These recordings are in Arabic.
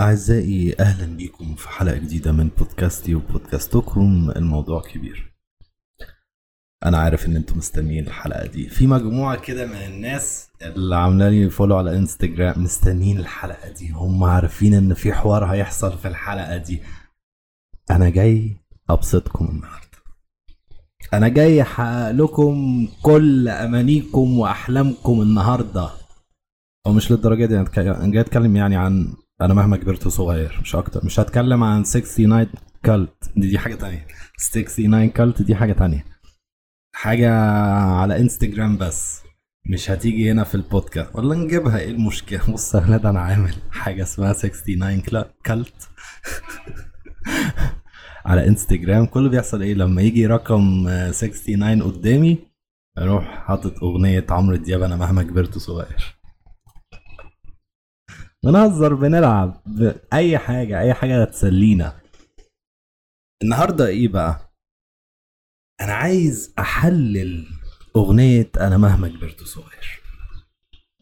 أعزائي أهلا بكم في حلقة جديدة من بودكاستي وبودكاستكم الموضوع كبير. أنا عارف إن أنتم مستنيين الحلقة دي. في مجموعة كده من الناس اللي عاملة لي فولو على انستجرام مستنيين الحلقة دي. هم عارفين إن في حوار هيحصل في الحلقة دي. أنا جاي أبسطكم النهاردة. أنا جاي أحقق لكم كل أمانيكم وأحلامكم النهاردة. هو مش للدرجة دي أنا جاي أتكلم يعني عن أنا مهما كبرت صغير مش أكتر. مش هتكلم عن 69 كالت دي, دي حاجة تانية. 69 كالت دي حاجة تانية. حاجة على انستجرام بس. مش هتيجي هنا في البودكاست. ولا نجيبها. إيه المشكلة؟ بص يا ولاد أنا عامل حاجة اسمها 69 كالت على انستجرام كله بيحصل إيه؟ لما يجي رقم 69 قدامي أروح حاطط أغنية عمرو دياب أنا مهما كبرت صغير. بنهزر بنلعب أي حاجة أي حاجة تسلينا النهارده إيه بقى؟ أنا عايز أحلل أغنية أنا مهما كبرت صغير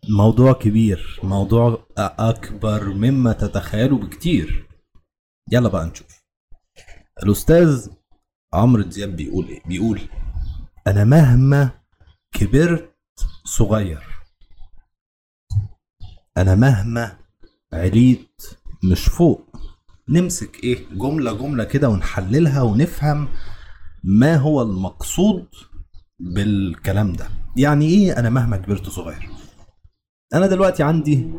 موضوع كبير موضوع أكبر مما تتخيلوا بكتير. يلا بقى نشوف. الأستاذ عمرو دياب بيقول إيه؟ بيقول أنا مهما كبرت صغير أنا مهما عليت مش فوق. نمسك إيه؟ جملة جملة كده ونحللها ونفهم ما هو المقصود بالكلام ده. يعني إيه أنا مهما كبرت صغير؟ أنا دلوقتي عندي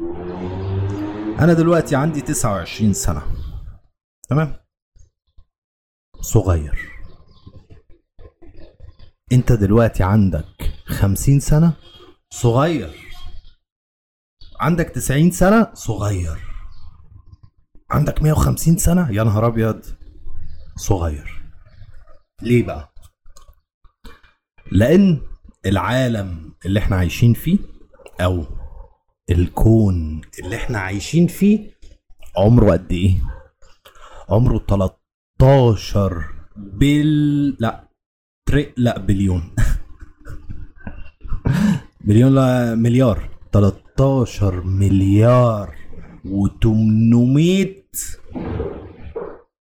أنا دلوقتي عندي 29 سنة. تمام؟ صغير. أنت دلوقتي عندك 50 سنة؟ صغير. عندك 90 سنة صغير عندك 150 سنة يا نهار أبيض صغير ليه بقى؟ لأن العالم اللي إحنا عايشين فيه أو الكون اللي إحنا عايشين فيه عمره قد إيه؟ عمره 13 بال لا تري لا بليون بليون لا مليار 13 مليار و800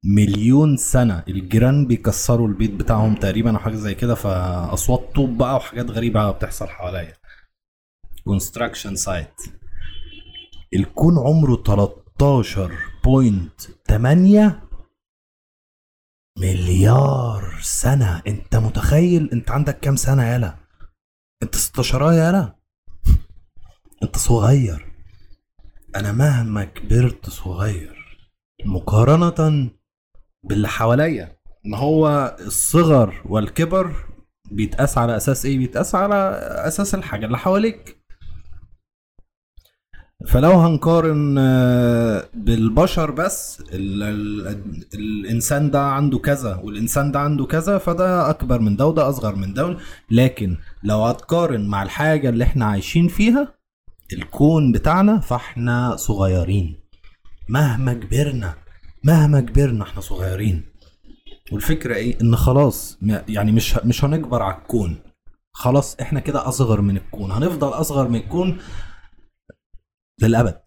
مليون سنة. الجيران بيكسروا البيت بتاعهم تقريبا أو حاجة زي كده فأصوات طوب بقى وحاجات غريبة بتحصل حواليا. construction site الكون عمره 13.8 مليار سنة. أنت متخيل؟ أنت عندك كام سنة يالا؟ أنت 16 يالا؟ انت صغير. أنا مهما كبرت صغير مقارنة باللي حواليا ما هو الصغر والكبر بيتقاس على أساس إيه؟ بيتقاس على أساس الحاجة اللي حواليك. فلو هنقارن بالبشر بس ال ال الإنسان ده عنده كذا والإنسان ده عنده كذا فده أكبر من ده وده أصغر من ده. لكن لو هتقارن مع الحاجة اللي إحنا عايشين فيها الكون بتاعنا فاحنا صغيرين. مهما كبرنا مهما كبرنا إحنا صغيرين. والفكرة إيه؟ ان خلاص يعني مش مش هنكبر على الكون. خلاص إحنا كده اصغر من الكون. هنفضل اصغر من الكون للأبد.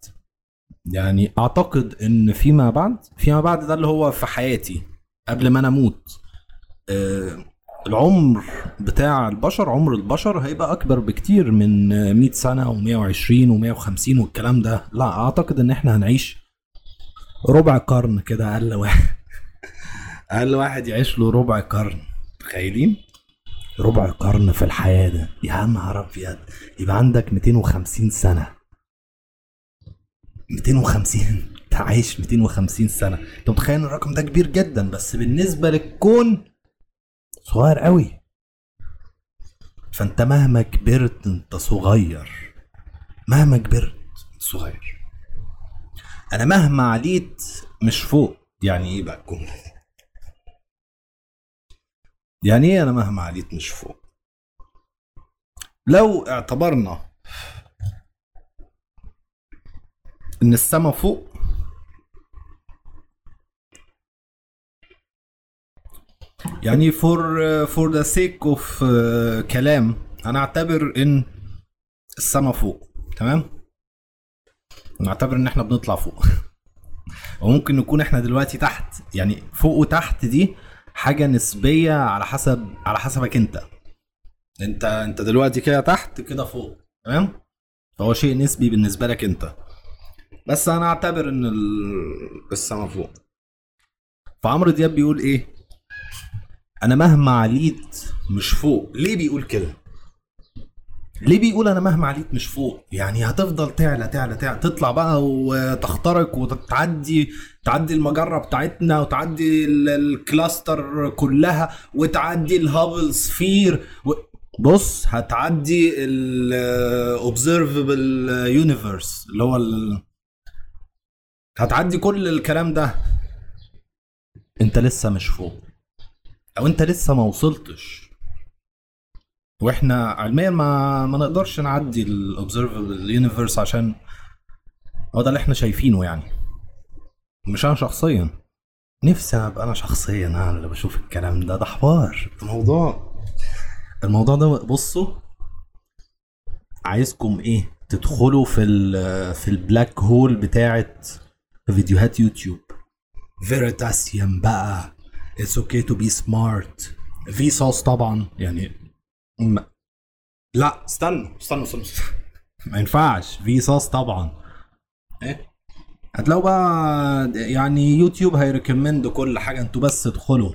يعني اعتقد ان فيما بعد فيما بعد ده اللي هو في حياتي. قبل ما أنا أموت. أه العمر بتاع البشر عمر البشر هيبقى أكبر بكتير من 100 سنة و120 و150 والكلام ده. لا أعتقد إن إحنا هنعيش ربع قرن كده أقل واحد. أقل واحد يعيش له ربع قرن تخيلين ربع قرن في الحياة ده. يا نهار أبيض! يبقى عندك 250 سنة. 250 انت عايش 250 سنة. أنت متخيل الرقم ده كبير جدا؟ بس بالنسبة للكون صغير قوي. فانت مهما كبرت انت صغير. مهما كبرت صغير. أنا مهما عليت مش فوق. يعني إيه بقى الجمله يعني إيه أنا مهما عليت مش فوق؟ لو اعتبرنا ان السما فوق يعني for for the sake of كلام هنعتبر إن السما فوق تمام؟ نعتبر إن إحنا بنطلع فوق. وممكن نكون إحنا دلوقتي تحت يعني فوق وتحت دي حاجة نسبية على حسب على حسبك أنت. أنت أنت دلوقتي كده تحت كده فوق تمام؟ فهو شيء نسبي بالنسبة لك أنت. بس أنا أعتبر إن ال- السما فوق. فعمرو دياب بيقول إيه؟ أنا مهما عليت مش فوق. ليه بيقول كده؟ ليه بيقول أنا مهما عليت مش فوق؟ يعني هتفضل تعلى تعلى تعلى. تطلع بقى وتخترق وتعدي تعدي المجرة بتاعتنا وتعدي ال- ال cluster كلها وتعدي ال Hubble sphere و... بص هتعدي ال observable universe اللي هو ال... هتعدي كل الكلام ده. أنت لسه مش فوق. أو أنت لسه ما وصلتش. وإحنا علميا ما ما نقدرش نعدي ال observable universe عشان هو ده اللي إحنا شايفينه يعني. مش أنا شخصيا. نفسي أبقى أنا شخصيا أنا اللي بشوف الكلام ده. ده حوار. الموضوع الموضوع ده بصوا عايزكم إيه؟ تدخلوا في ال في ال black hole بتاعت فيديوهات يوتيوب. فيريتاسيوم بقى. It's Okay to Be Smart Vsauce طبعا. يعني م... لا استنى استنى, استنى. ما ينفعش. Vsauce طبعا. إيه؟ هتلاقوا بقى يعني يوتيوب هي recommend كل حاجة. أنتوا بس ادخلوا.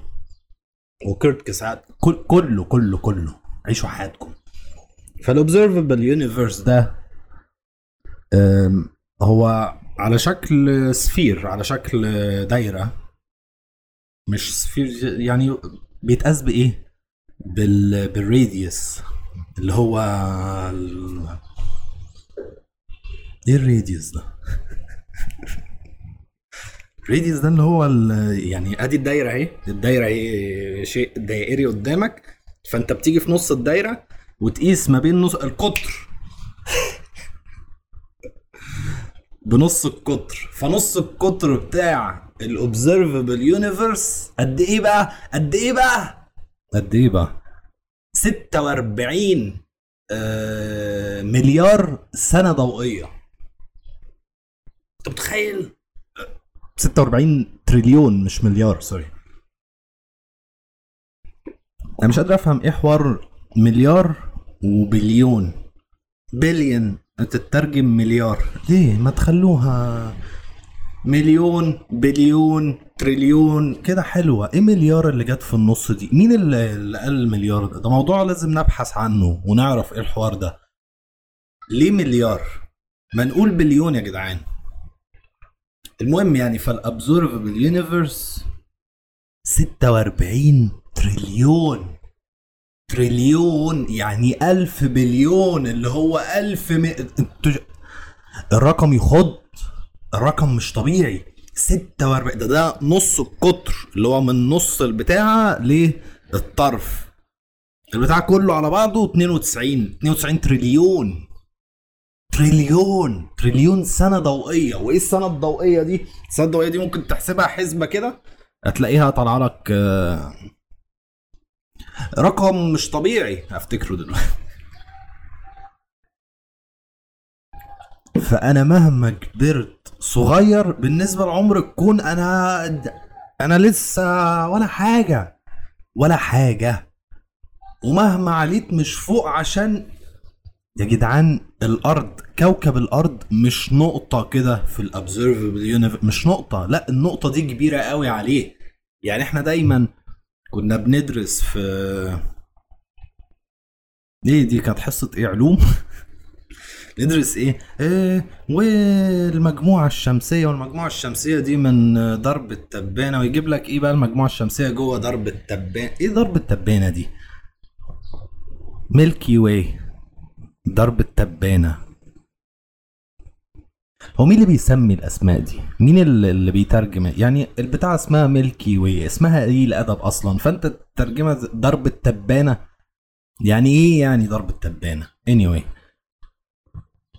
و Kurzgesagt كل كله كله كله. عيشوا حياتكم. فال observable universe ده هو على شكل سفير على شكل دايرة. مش سفير يعني بيتقاس بإيه؟ بال بالراديوس اللي هو ال... إيه الراديوس ده؟ الراديوس ده اللي هو ال... يعني أدي الدايرة أهي الدايرة أهي شيء دائري قدامك فأنت بتيجي في نص الدايرة وتقيس ما بين نص القطر. بنص القطر فنص القطر بتاع ال observable universe قد إيه بقى؟ قد إيه بقى؟ قد إيه بقى؟ 46 آه مليار سنة ضوئية. أنت متخيل؟ 46 تريليون مش مليار sorry. أنا مش قادر أفهم إيه حوار مليار وبليون. بليون. تترجم مليار. ليه؟ ما تخلوها مليون بليون تريليون. كده حلوة. إيه مليار اللي جت في النص دي؟ مين اللي, اللي قال المليار ده؟ ده موضوع لازم نبحث عنه ونعرف إيه الحوار ده. ليه مليار؟ ما نقول بليون يا جدعان. المهم يعني فال observable universe 46 تريليون. تريليون يعني ألف بليون اللي هو ألف م... الرقم يخض الرقم مش طبيعي. 46 ده ده نص القطر اللي هو من نص البتاع للطرف. البتاع كله على بعضه 92 92 تريليون. تريليون تريليون سنة ضوئية. وإيه السنة الضوئية دي؟ السنة الضوئية دي ممكن تحسبها حسبة كده هتلاقيها طالعة لك آه، رقم مش طبيعي هفتكره دلوقتي. فأنا مهما كبرت صغير بالنسبة لعمر الكون أنا أنا لسه ولا حاجة ولا حاجة. ومهما عليت مش فوق عشان يا جدعان الأرض كوكب الأرض مش نقطة كده في الابزرفبل يونيفرس مش نقطة لا النقطة دي كبيرة قوي عليه. يعني إحنا دايما كنا بندرس في إيه دي كانت حصة إيه علوم؟ ندرس إيه؟ إيه والمجموعة الشمسية والمجموعة الشمسية دي من درب التبانة. ويجيب لك إيه بقى المجموعة الشمسية جوه درب التبانة؟ إيه درب التبانة دي؟ ميلكي واي درب التبانة. هو مين اللي بيسمي الأسماء دي؟ مين اللي بيترجم؟ يعني البتاع اسمها Milky Way اسمها إيه الأدب أصلا؟ فأنت تترجمها درب التبانة. يعني إيه يعني درب التبانة؟ anyway.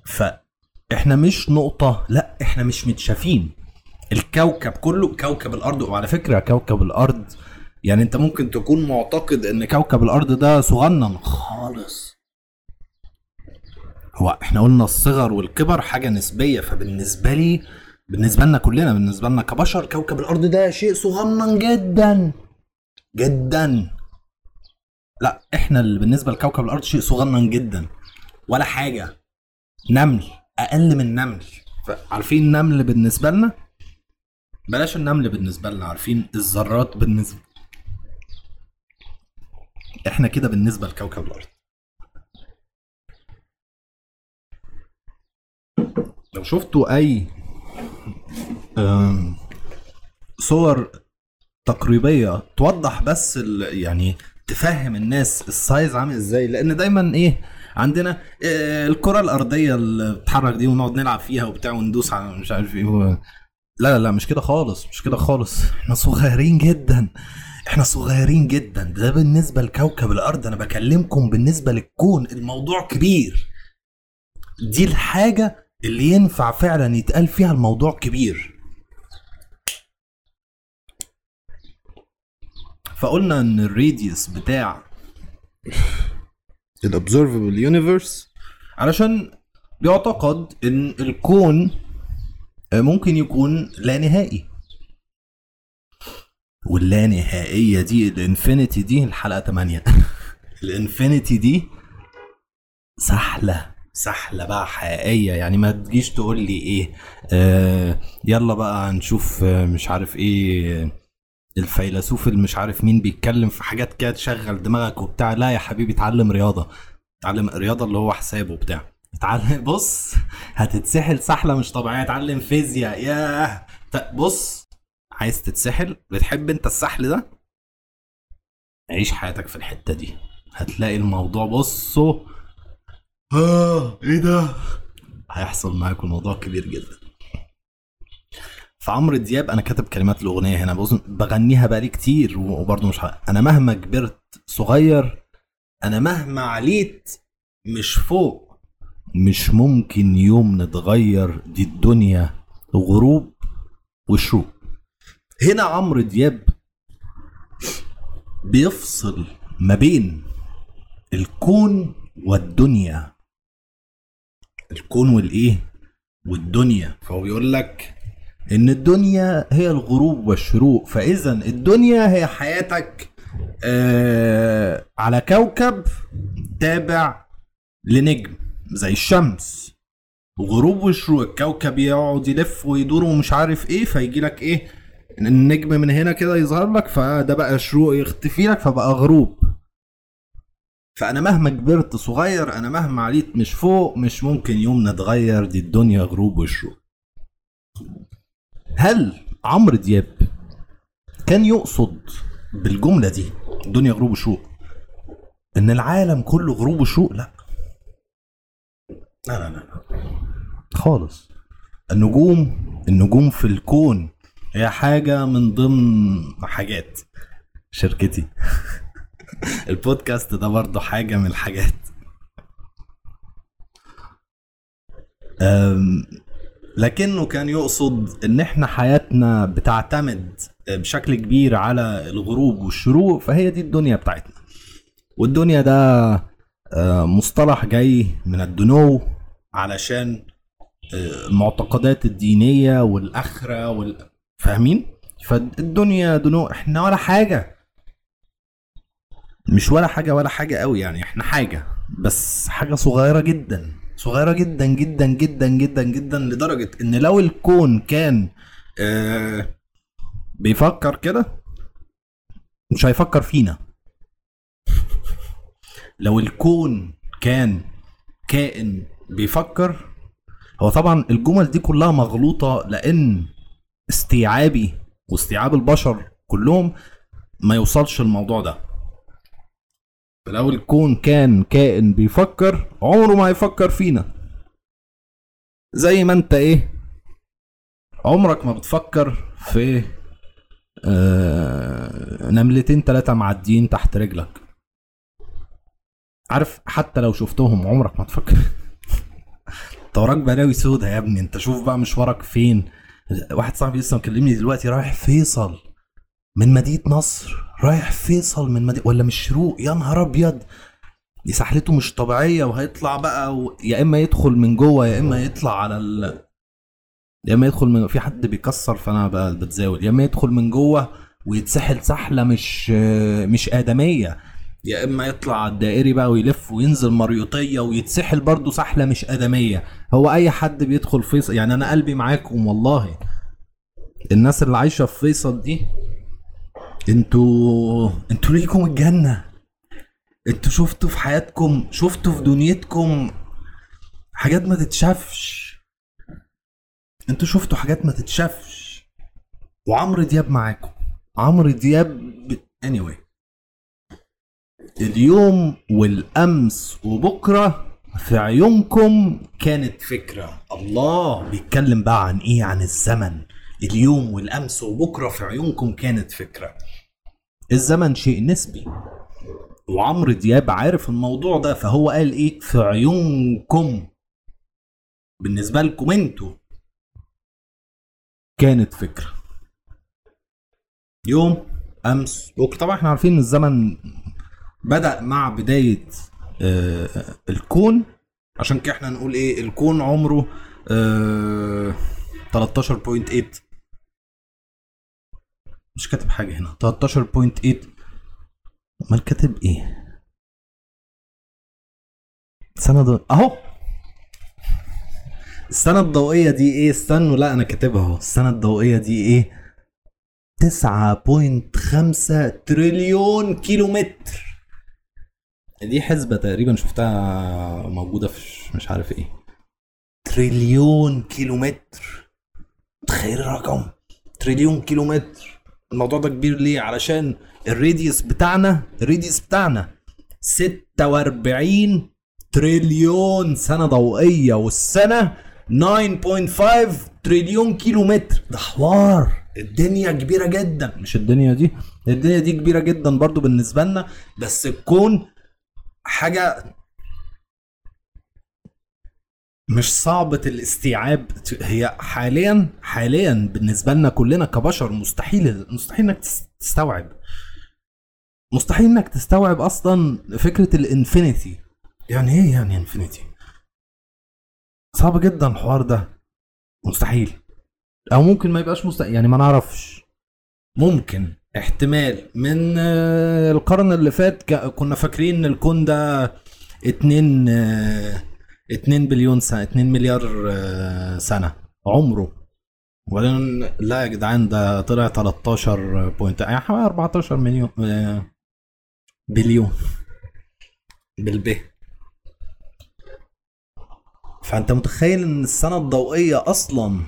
فإحنا مش نقطة لا إحنا مش متشافين. الكوكب كله كوكب الأرض. وعلى فكرة كوكب الأرض يعني أنت ممكن تكون معتقد إن كوكب الأرض ده صغنن خالص. هو إحنا قلنا الصغر والكبر حاجة نسبية فبالنسبة لي بالنسبة لنا كلنا بالنسبة لنا كبشر كوكب الأرض ده شيء صغنن جدا جدا. لا إحنا اللي بالنسبة لكوكب الأرض شيء صغنن جدا. ولا حاجة. نمل أقل من نمل. عارفين النمل بالنسبة لنا؟ بلاش النمل بالنسبة لنا عارفين الذرات بالنسبة إحنا كده بالنسبة لكوكب الأرض. شفتوا أي صور تقريبية توضح بس يعني تفهم الناس السايز عامل إزاي؟ لأن دايما إيه عندنا آه، الكرة الأرضية اللي بتتحرك دي ونقعد نلعب فيها وبتاع وندوس على مش عارف إيه لا لا لا مش كده خالص مش كده خالص. إحنا صغيرين جدا إحنا صغيرين جدا. ده بالنسبة لكوكب الأرض أنا بكلمكم بالنسبة للكون الموضوع كبير. دي الحاجة اللي ينفع فعلا يتقال فيها الموضوع كبير. فقلنا إن الراديوس بتاع الابزرفبل يونيفرس علشان بيعتقد إن الكون ممكن يكون لا نهائي. واللا نهائية دي ال infinity دي الحلقة 8 ال infinity دي سحلة. سحلة بقى حقيقية. يعني ما تجيش تقول لي إيه آه يلا بقى نشوف آه، مش عارف إيه الفيلسوف اللي مش عارف مين بيتكلم في حاجات كده تشغل دماغك وبتاع. لا يا حبيبي اتعلم رياضة. اتعلم رياضة اللي هو حساب وبتاع. اتعلم بص هتتسحل سحلة مش طبيعية. اتعلم فيزياء. ياه. ت- بص عايز تتسحل؟ بتحب انت السحل ده؟ عيش حياتك في الحتة دي. هتلاقي الموضوع بصوا آه إيه ده؟ هيحصل معاكم الموضوع كبير جدا. فعمرو دياب أنا كاتب كلمات الاغنيه هنا بغنيها بقالي كتير وبرضه مش ه... أنا مهما كبرت صغير أنا مهما عليت مش فوق. مش ممكن يوم نتغير دي الدنيا غروب وشروق. هنا عمرو دياب بيفصل ما بين الكون والدنيا. الكون والإيه؟ والدنيا. فهو بيقول لك إن الدنيا هي الغروب والشروق. فإذا الدنيا هي حياتك آه على كوكب تابع لنجم زي الشمس. وغروب وشروق الكوكب يقعد يلف ويدور ومش عارف إيه فيجي لك إيه؟ النجم من هنا كده يظهر لك فده بقى شروق يختفي لك فبقى غروب. فأنا مهما كبرت صغير أنا مهما عليت مش فوق مش ممكن يوم نتغير دي الدنيا غروب وشروق هل عمرو دياب كان يقصد بالجملة دي الدنيا غروب وشروق إن العالم كله غروب وشروق؟ لا لا لا لا. خالص. النجوم النجوم في الكون هي حاجة من ضمن حاجات شركتي. البودكاست ده برضه حاجة من الحاجات. لكنه كان يقصد إن إحنا حياتنا بتعتمد بشكل كبير على الغروب والشروق فهي دي الدنيا بتاعتنا. والدنيا ده آه، مصطلح جاي من الدنو علشان آه، المعتقدات الدينية والآخرة وال... فاهمين؟ فالدنيا دنو إحنا ولا حاجة. مش ولا حاجة ولا حاجة قوي يعني إحنا حاجة بس حاجة صغيرة جدا صغيرة جدا جدا جدا جدا جدا لدرجة إن لو الكون كان آه بيفكر كده مش هيفكر فينا. لو الكون كان كائن بيفكر هو طبعا الجمل دي كلها مغلوطة لأن استيعابي واستيعاب البشر كلهم ما يوصلش الموضوع ده. لو الكون كان كائن بيفكر عمره ما هيفكر فينا. زي ما انت إيه عمرك ما بتفكر في آه نملتين تلاتة معديين تحت رجلك. عارف حتى لو شفتهم عمرك ما تفكر. انت وراك بلاوي سودا يا ابني انت شوف بقى مشوارك فين. واحد صاحبي لسه مكلمني دلوقتي رايح فيصل. من مدينة نصر رايح فيصل من مدينة ولا مش شروق يا نهار أبيض! دي سحلته مش طبيعية وهيطلع بقى و... يا إما يدخل من جوه يا إما يطلع على ال... يا إما يدخل من في حد بيكسر فأنا ب- بتزاول. يا إما يدخل من جوه ويتسحل سحلة مش مش آدمية. يا إما يطلع على الدائري بقى ويلف وينزل مريوطية ويتسحل برضه سحلة مش آدمية. هو أي حد بيدخل فيصل يعني أنا قلبي معاكم والله. الناس اللي عايشة في فيصل دي أنتوا أنتوا ليكم الجنة. أنتوا شفتوا في حياتكم شفتوا في دنيتكم حاجات ما تتشافش. أنتوا شفتوا حاجات ما تتشافش. وعمرو دياب معاكم. عمرو دياب anyway. اليوم والأمس وبكرة في عيونكم كانت فكرة. الله بيتكلم بقى عن إيه؟ عن الزمن. اليوم والأمس وبكرة في عيونكم كانت فكرة. الزمن شيء نسبي. وعمرو دياب عارف الموضوع ده فهو قال إيه؟ في عيونكم. بالنسبة لكم أنتوا. كانت فكرة. يوم أمس. بكره طبعا إحنا عارفين إن الزمن بدأ مع بداية آه الكون. عشان كده إحنا نقول إيه؟ الكون عمره آه 13.8 مش كاتب حاجة هنا. 13.8 أمال كاتب إيه؟ ضوئية أهو! السنة الضوئية دي إيه؟ استنوا لا أنا كاتبها أهو. السنة الضوئية دي إيه؟ 9.5 تريليون كيلو متر دي حسبة تقريبا شفتها موجودة في مش عارف إيه. تريليون كيلو متر تخيل الرقم. تريليون كيلو متر الموضوع ده كبير ليه؟ علشان ال radius بتاعنا ال radius بتاعنا 46 تريليون سنة ضوئية والسنة 9.5 تريليون كيلو متر ده حوار. الدنيا كبيرة جدا. مش الدنيا دي الدنيا دي كبيرة جدا برضو بالنسبة لنا. بس الكون حاجة مش صعبة الاستيعاب. هي حاليا حاليا بالنسبة لنا كلنا كبشر مستحيل مستحيل إنك تس- تستوعب. مستحيل إنك تستوعب أصلا فكرة ال infinity. يعني إيه يعني infinity؟ صعب جدا الحوار ده. مستحيل. أو ممكن ما يبقاش مستحيل يعني ما نعرفش. ممكن. احتمال. من آه، القرن اللي فات كنا فاكرين إن الكون ده اتنين آه، اتنين بليون سنة اتنين مليار آه، سنة. عمره. وبعدين لا يا جدعان ده طلع 13 point يعني حوالي 14 مليون آه، بليون. بال b. فانت متخيل إن السنة الضوئية أصلا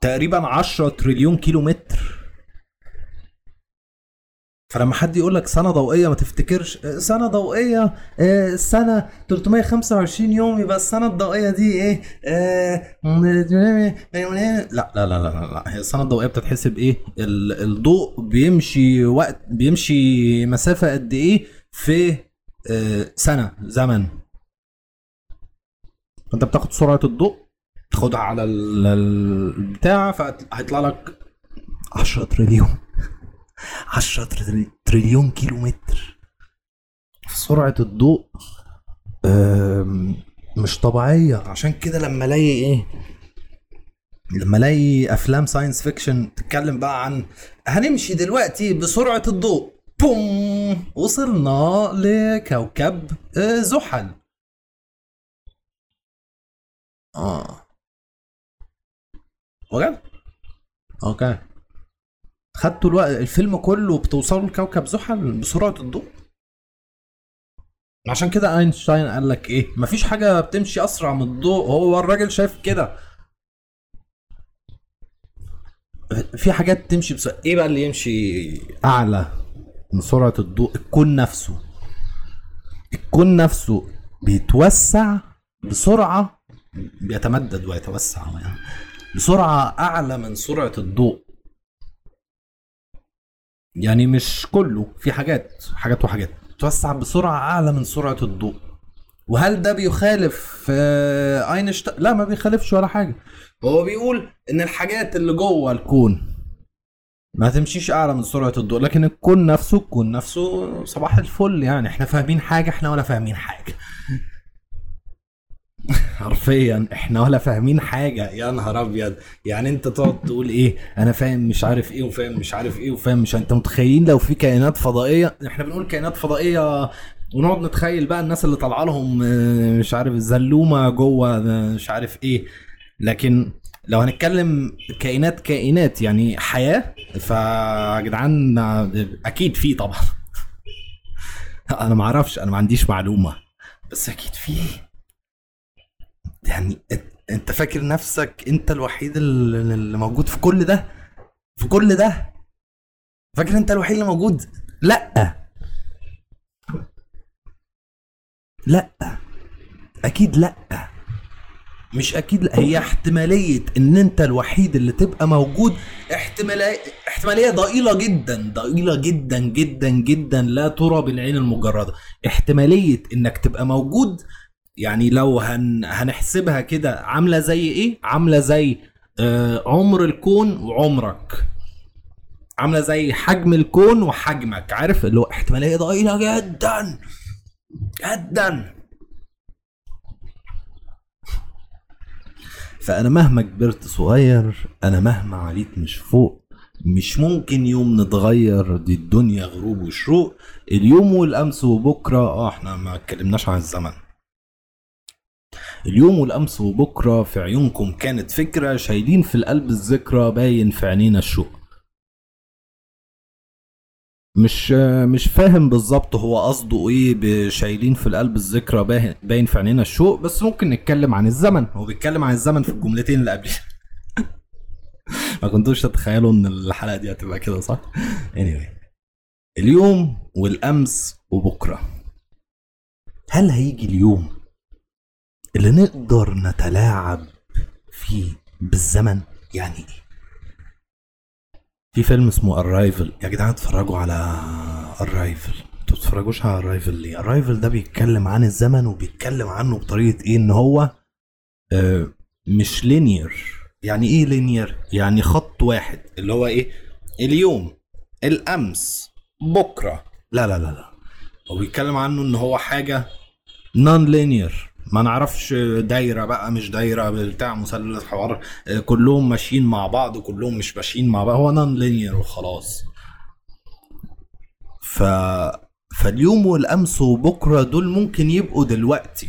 تقريبا 10 تريليون كيلو متر فلما حد يقول لك سنة ضوئية ما تفتكرش آه، سنة ضوئية آه، السنة 325 يوم يبقى السنة الضوئية دي إيه؟ آه، لا لا لا لا لا. هي السنة الضوئية بتتحسب إيه؟ ال- الضوء بيمشي وقت بيمشي مسافة قد إيه في سنة زمن. انت بتاخد سرعة الضوء تاخدها على ال- البتاع فهيطلع لك 10 تريليون. 10 تريلي- تريليون كيلو متر سرعة الضوء مش طبيعية. عشان كده لما ألاقي إيه لما ألاقي أفلام science fiction تتكلم بقى عن هنمشي دلوقتي بسرعة الضوء بوم وصلنا لكوكب آه، زحل. آه. بجد؟ أوكي. خدتوا الوقت الفيلم كله بتوصلوا لكوكب زحل بسرعة الضوء؟ عشان كده أينشتاين قال لك إيه مفيش حاجة بتمشي أسرع من الضوء هو الراجل شايف كده. في حاجات تمشي بسرعة إيه بقى اللي يمشي أعلى من سرعة الضوء؟ الكون نفسه. الكون نفسه بيتوسع بسرعة بيتمدد ويتوسع يعني بسرعة أعلى من سرعة الضوء. يعني مش كله في حاجات حاجات وحاجات. بتوسع بسرعة أعلى من سرعة الضوء. وهل ده بيخالف آه، أينشتاين؟ لا ما بيخالفش ولا حاجة. هو بيقول إن الحاجات اللي جوه الكون ما تمشيش أعلى من سرعة الضوء لكن الكون نفسه الكون نفسه صباح الفل يعني. إحنا فاهمين حاجة إحنا ولا فاهمين حاجة. حرفيا إحنا ولا فاهمين حاجة. يا نهار أبيض. يعني أنت تقعد تقول إيه؟ أنا فاهم مش عارف إيه وفاهم مش عارف إيه وفاهم مش أنت متخيلين لو في كائنات فضائية؟ إحنا بنقول كائنات فضائية ونقعد نتخيل بقى الناس اللي طالعة لهم آه، مش عارف زلومة جوه آه، مش عارف إيه. لكن لو هنتكلم كائنات كائنات يعني حياة فيا جدعان أكيد في طبعا. أنا ما أعرفش أنا ما عنديش معلومة. بس أكيد في. يعني انت فاكر نفسك انت الوحيد اللي موجود في كل ده؟ في كل ده؟ فاكر انت الوحيد اللي موجود؟ لأ. لأ. أكيد لأ. مش أكيد لأ. هي احتمالية إن أنت الوحيد اللي تبقى موجود احتماليه احتمالية ضئيلة جدا ضئيلة جدا جدا جدا لا ترى بالعين المجردة. احتمالية إنك تبقى موجود يعني لو هن هنحسبها كده عاملة زي إيه؟ عاملة زي آه عمر الكون وعمرك. عاملة زي حجم الكون وحجمك عارف؟ اللي هو احتمالية ضئيلة جدا جدا. فأنا مهما كبرت صغير أنا مهما عليت مش فوق. مش ممكن يوم نتغير دي الدنيا غروب وشروق. اليوم والأمس وبكرة آه إحنا ما اتكلمناش عن الزمن. اليوم والأمس وبكرة في عيونكم كانت فكرة شايلين في القلب الذكرى باين في عينينا الشوق. مش مش فاهم بالظبط هو قصده إيه بشايلين في القلب الذكرى باين- في عينينا الشوق بس ممكن نتكلم عن الزمن. هو بيتكلم عن الزمن في الجملتين اللي قبلها ما كنتوش تتخيلوا إن الحلقة دي هتبقى كده صح؟ anyway. اليوم والأمس وبكرة. هل هيجي اليوم اللي نقدر نتلاعب فيه بالزمن يعني إيه؟ في فيلم اسمه ارايفل يا جدعان اتفرجوا على Arrival أنتوا بتتفرجوش على Arrival ليه؟ Arrival ده بيتكلم عن الزمن وبيتكلم عنه بطريقة إيه؟ إن هو آه مش linear يعني إيه linear يعني خط واحد. اللي هو إيه؟ اليوم الأمس بكرة. لا لا لا لا. هو بيتكلم عنه إن هو حاجة non-linear ما نعرفش دايرة بقى مش دايرة بتاع مثلث حوار كلهم ماشيين مع بعض وكلهم مش ماشيين مع بعض هو non-linear وخلاص. ف فاليوم والأمس وبكرة دول ممكن يبقوا دلوقتي.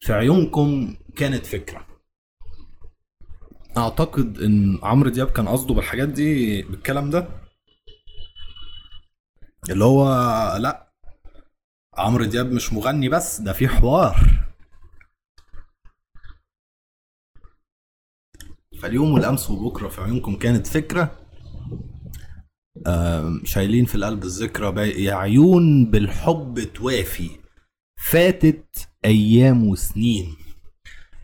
في عيونكم كانت فكرة. أعتقد إن عمرو دياب كان قصده بالحاجات دي بالكلام ده. اللي هو لا عمرو دياب مش مغني بس ده في حوار. فاليوم والأمس وبكرة في عيونكم كانت فكرة شايلين في القلب الذكرى يا عيون بالحب توافي. فاتت أيام وسنين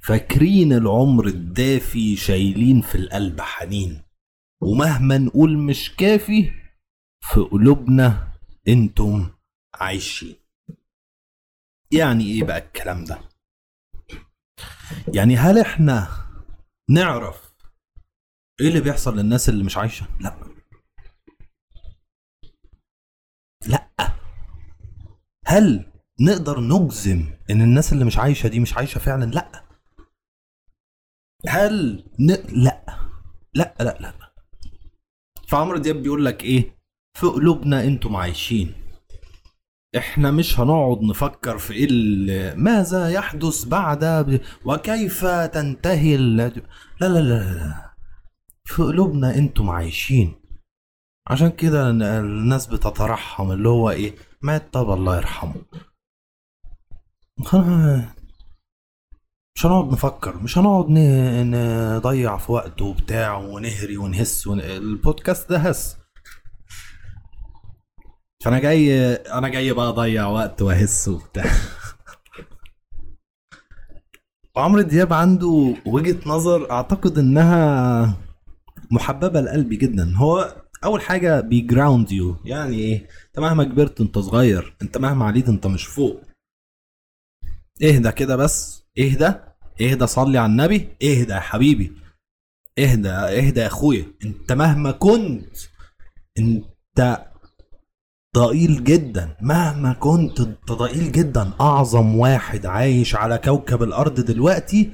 فاكرين العمر الدافي شايلين في القلب حنين. ومهما نقول مش كافي في قلوبنا أنتم عايشين. يعني إيه بقى الكلام ده؟ يعني هل إحنا نعرف إيه اللي بيحصل للناس اللي مش عايشة؟ لا. لا. هل نقدر نجزم إن الناس اللي مش عايشة دي مش عايشة فعلا؟ لا. هل ن... لا. لا لا لا. فعمرو دياب بيقول لك إيه؟ في قلوبنا أنتم عايشين. إحنا مش هنقعد نفكر في إيه ماذا يحدث بعد وكيف تنتهي. لا لا لا لا في قلوبنا أنتم عايشين. عشان كده الناس بتترحم اللي هو إيه مات طب الله يرحمه. مش هنقعد نفكر مش هنقعد نضيع في وقت وبتاع ونهري ونهس ون... البودكاست ده هس. فأنا جاي أنا جاي بقى أضيع وقت وأهس وبتاع. وعمرو دياب عنده وجهة نظر أعتقد إنها محببة لقلبي جدا. هو أول حاجة بي ground you. يعني إيه؟ أنت مهما كبرت انت صغير أنت مهما عليت أنت مش فوق. اهدى كده بس. اهدى. اهدى صلي على النبي. اهدى يا حبيبي. اهدى اهدى يا أخويا. أنت مهما كنت أنت ضئيل جدا. مهما كنت أنت ضئيل جدا أعظم واحد عايش على كوكب الأرض دلوقتي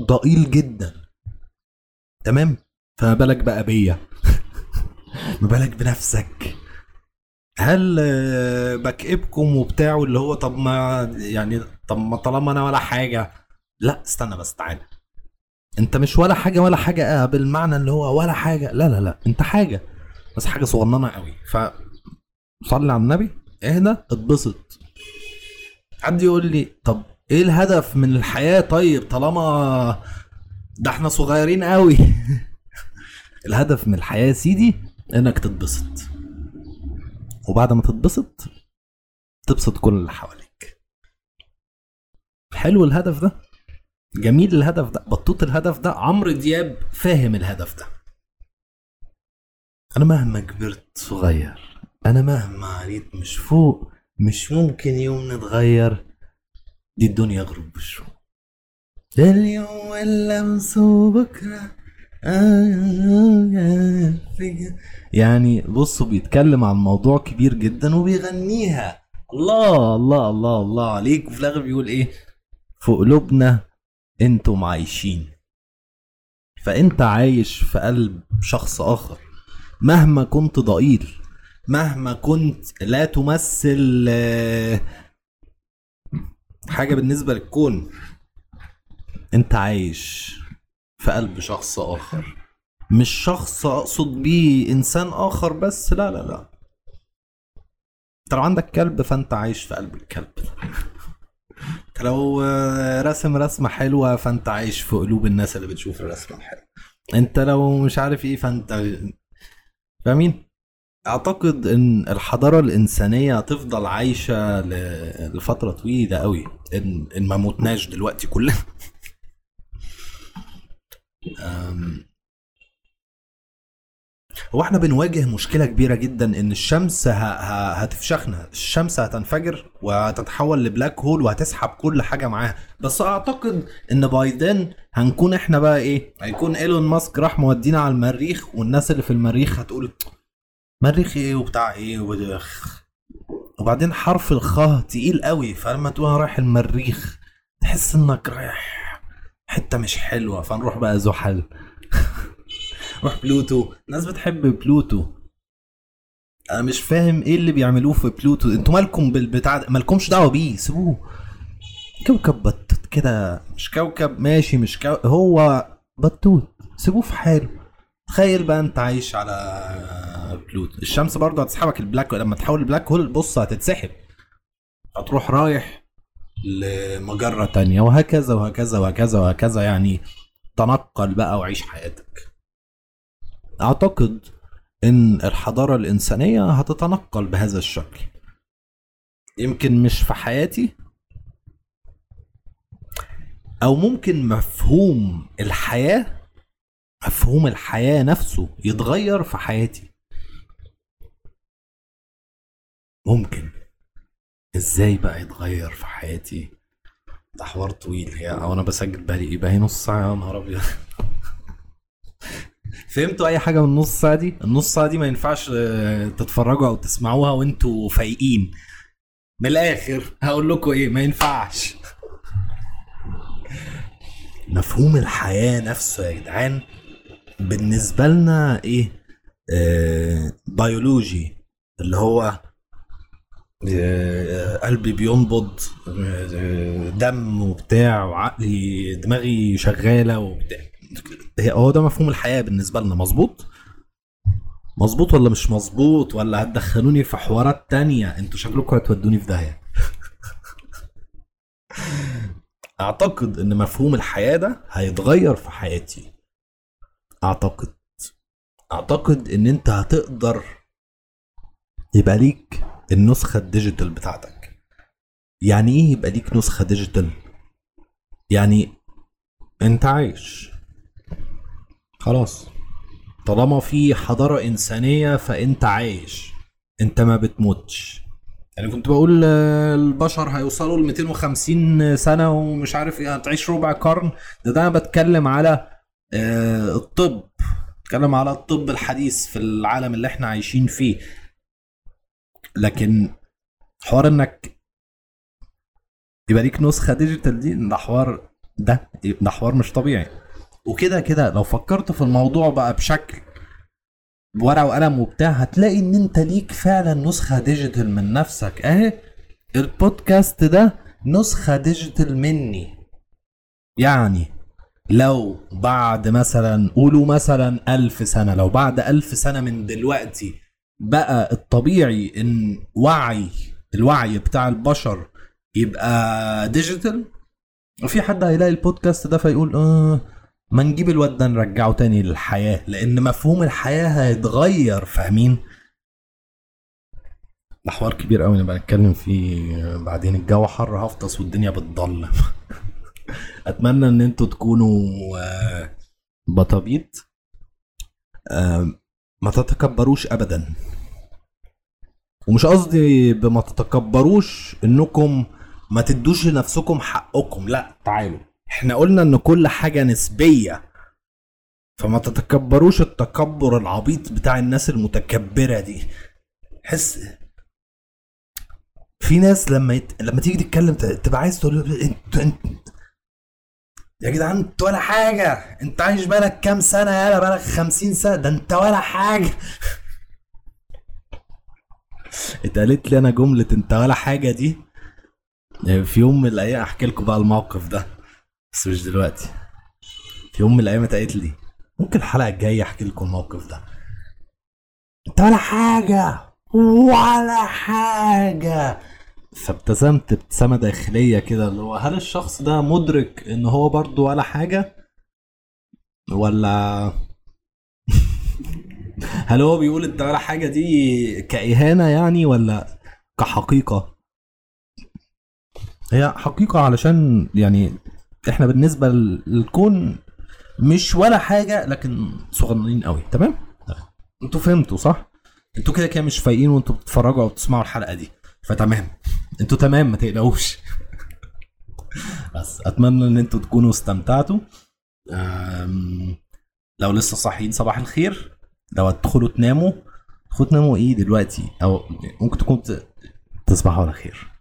ضئيل جدا. تمام؟ فما بالك بقى بيا. ما بالك بنفسك. هل بكئبكم وبتاع اللي هو طب ما يعني طب ما طالما أنا ولا حاجة. لا استنى بس تعالى أنت مش ولا حاجة ولا حاجة آه بالمعنى اللي هو ولا حاجة. لا لا لا أنت حاجة بس حاجة صغننة قوي. ف صلي على النبي؟ اهدى اتبسط. حد يقول لي طب إيه الهدف من الحياة طيب طالما ده إحنا صغيرين قوي الهدف من الحياة يا سيدي إنك تتبسط. وبعد ما تتبسط تبسط كل اللي حواليك. حلو الهدف ده؟ جميل الهدف ده؟ بطوط الهدف ده؟ عمرو دياب فاهم الهدف ده. أنا مهما كبرت صغير أنا مهما عليت مش فوق مش ممكن يوم نتغير. دي الدنيا غروب بالشوق. اليوم اللمس بكرة يعني بصوا بيتكلم عن موضوع كبير جدا وبيغنيها. الله الله الله الله عليك. وفي الآخر بيقول إيه؟ في قلوبنا أنتم عايشين. فأنت عايش في قلب شخص آخر مهما كنت ضئيل. مهما كنت لا تمثل آه، حاجة بالنسبة للكون. انت عايش في قلب شخص آخر. مش شخص أقصد بيه إنسان آخر بس لا لا لا. انت لو عندك كلب فأنت عايش في قلب الكلب. انت لو آه، رسم رسمة حلوة فأنت عايش في قلوب الناس اللي بتشوف الرسمة الحلوة. انت لو مش عارف إيه فأنت فاهمين؟ أعتقد إن الحضارة الإنسانية هتفضل عايشة لفترة طويلة قوي ان إن ما موتناش دلوقتي كلنا. هو إحنا بنواجه مشكلة كبيرة جدا إن الشمس ه... ه... هتفشخنا. الشمس هتنفجر وهتتحول لبلاك هول وهتسحب كل حاجة معاها. بس أعتقد إن بايدن هنكون إحنا بقى إيه؟ هيكون إيلون ماسك راح مودينا على المريخ والناس اللي في المريخ هتقول مريخ إيه وبتاع إيه ودخ. وبعدين حرف الخاء تقيل قوي فلما تقول أنا رايح المريخ تحس إنك رايح حتة مش حلوة فنروح بقى زحل. روح بلوتو. الناس بتحب بلوتو. أنا مش فاهم إيه اللي بيعملوه في بلوتو. إنتوا مالكم بالبتاع ده؟ مالكمش دعوة بيه سيبوه. كوكب بطوط كده. مش كوكب ماشي مش كو... هو بطوط. سيبوه في حاله. تخيل بقى انت عايش على بلوتو الشمس برضه هتسحبك ال black لما تحول ال black hole بص هتتسحب. هتروح رايح لمجرة تانية وهكذا وهكذا وهكذا وهكذا. يعني تنقل بقى وعيش حياتك. أعتقد إن الحضارة الإنسانية هتتنقل بهذا الشكل. يمكن مش في حياتي أو ممكن مفهوم الحياة مفهوم الحياة نفسه يتغير في حياتي. ممكن. إزاي بقى يتغير في حياتي؟ ده حوار طويل هي أو أنا بسجل بالي إيه؟ بقى نص ساعة. يا نهار أبيض. فهمتوا أي حاجة من النص ساعة دي؟ النص ساعة دي ما ينفعش آه، تتفرجوا أو تسمعوها وأنتوا فايقين. من الآخر هقول لكم إيه؟ ما ينفعش. مفهوم الحياة نفسه يا جدعان بالنسبة لنا إيه؟ آه بيولوجي اللي هو آه، قلبي بينبض آه، دم وبتاع وعقلي دماغي شغالة وبتاع. هو ده مفهوم الحياة بالنسبة لنا مظبوط؟ مظبوط ولا مش مظبوط؟ ولا هتدخلوني في حوارات تانية؟ أنتوا شكلكم هتودوني في داهية. أعتقد إن مفهوم الحياة ده هيتغير في حياتي. أعتقد. أعتقد إن أنت هتقدر يبقى ليك النسخة ال digital بتاعتك. يعني إيه يبقى ليك نسخة digital؟ يعني أنت عايش. خلاص. طالما في حضارة إنسانية فأنت عايش. أنت ما بتموتش. يعني كنت بقول آه، البشر هيوصلوا ل 250 سنة ومش عارف إيه هتعيش ربع قرن. ده, ده أنا بتكلم على الطب. بتكلم على الطب الحديث في العالم اللي إحنا عايشين فيه. لكن حوار انك يبقى ليك نسخة ديجيتال دي ده حوار ده ده حوار مش طبيعي. وكده كده لو فكرت في الموضوع بقى بشكل بورقه وقلم وبتاع هتلاقي إن أنت ليك فعلا نسخة digital من نفسك. أهي البودكاست ده نسخة digital مني. يعني لو بعد مثلا قولوا مثلا ألف سنة لو بعد ألف سنة من دلوقتي بقى الطبيعي إن وعي الوعي بتاع البشر يبقى ديجيتال وفي حد هيلاقي البودكاست ده فيقول آه ما نجيب الواد ده نرجعه تاني للحياة لأن مفهوم الحياة هيتغير فاهمين؟ ده حوار كبير قوي نبقى نتكلم فيه بعدين الجو حر هفطس والدنيا بتضلم أتمنى إن أنتوا تكونوا آه، بطبيط ما تتكبروش ابدا. ومش قصدي بما تتكبروش إنكم ما تدوش لنفسكم حقكم لأ تعالوا. إحنا قلنا إن كل حاجة نسبية. فما تتكبروش التكبر العبيط بتاع الناس المتكبرة دي. حس في ناس لما يت... لما تيجي تتكلم تبقى عايز تقول انت انت يا جدعان انت ولا حاجة. انت عايش بالك كام سنة يالا بالك خمسين سنة؟ ده انت ولا حاجة. اتقالت لي أنا جملة انت ولا حاجة دي. في يوم من الأيام أحكي لكم بقى الموقف ده بس مش دلوقتي. في يوم من الأيام اتقالت لي ممكن الحلقة الجاية أحكي لكم الموقف ده. انت ولا حاجة ولا حاجة. فابتسمت ابتسامة داخلية كده اللي هو هل الشخص ده مدرك إن هو برضه ولا حاجة؟ ولا هل هو بيقول إنت ولا حاجة دي كإهانة يعني ولا كحقيقة؟ هي حقيقة علشان يعني إحنا بالنسبة للكون مش ولا حاجة لكن صغننين قوي. تمام؟ أنتوا فهمتوا صح؟ أنتوا كده كده مش فايقين وانتوا بتتفرجوا أو بتسمعوا الحلقة دي. فتمام. أنتوا تمام ما تقلقوش. بس أتمنى إن أنتوا تكونوا استمتعتوا. لو لسه صاحيين صباح الخير. لو هتدخلوا تناموا تدخلوا تناموا إيه دلوقتي؟ أو ممكن تكونوا ت- تصبحوا على خير.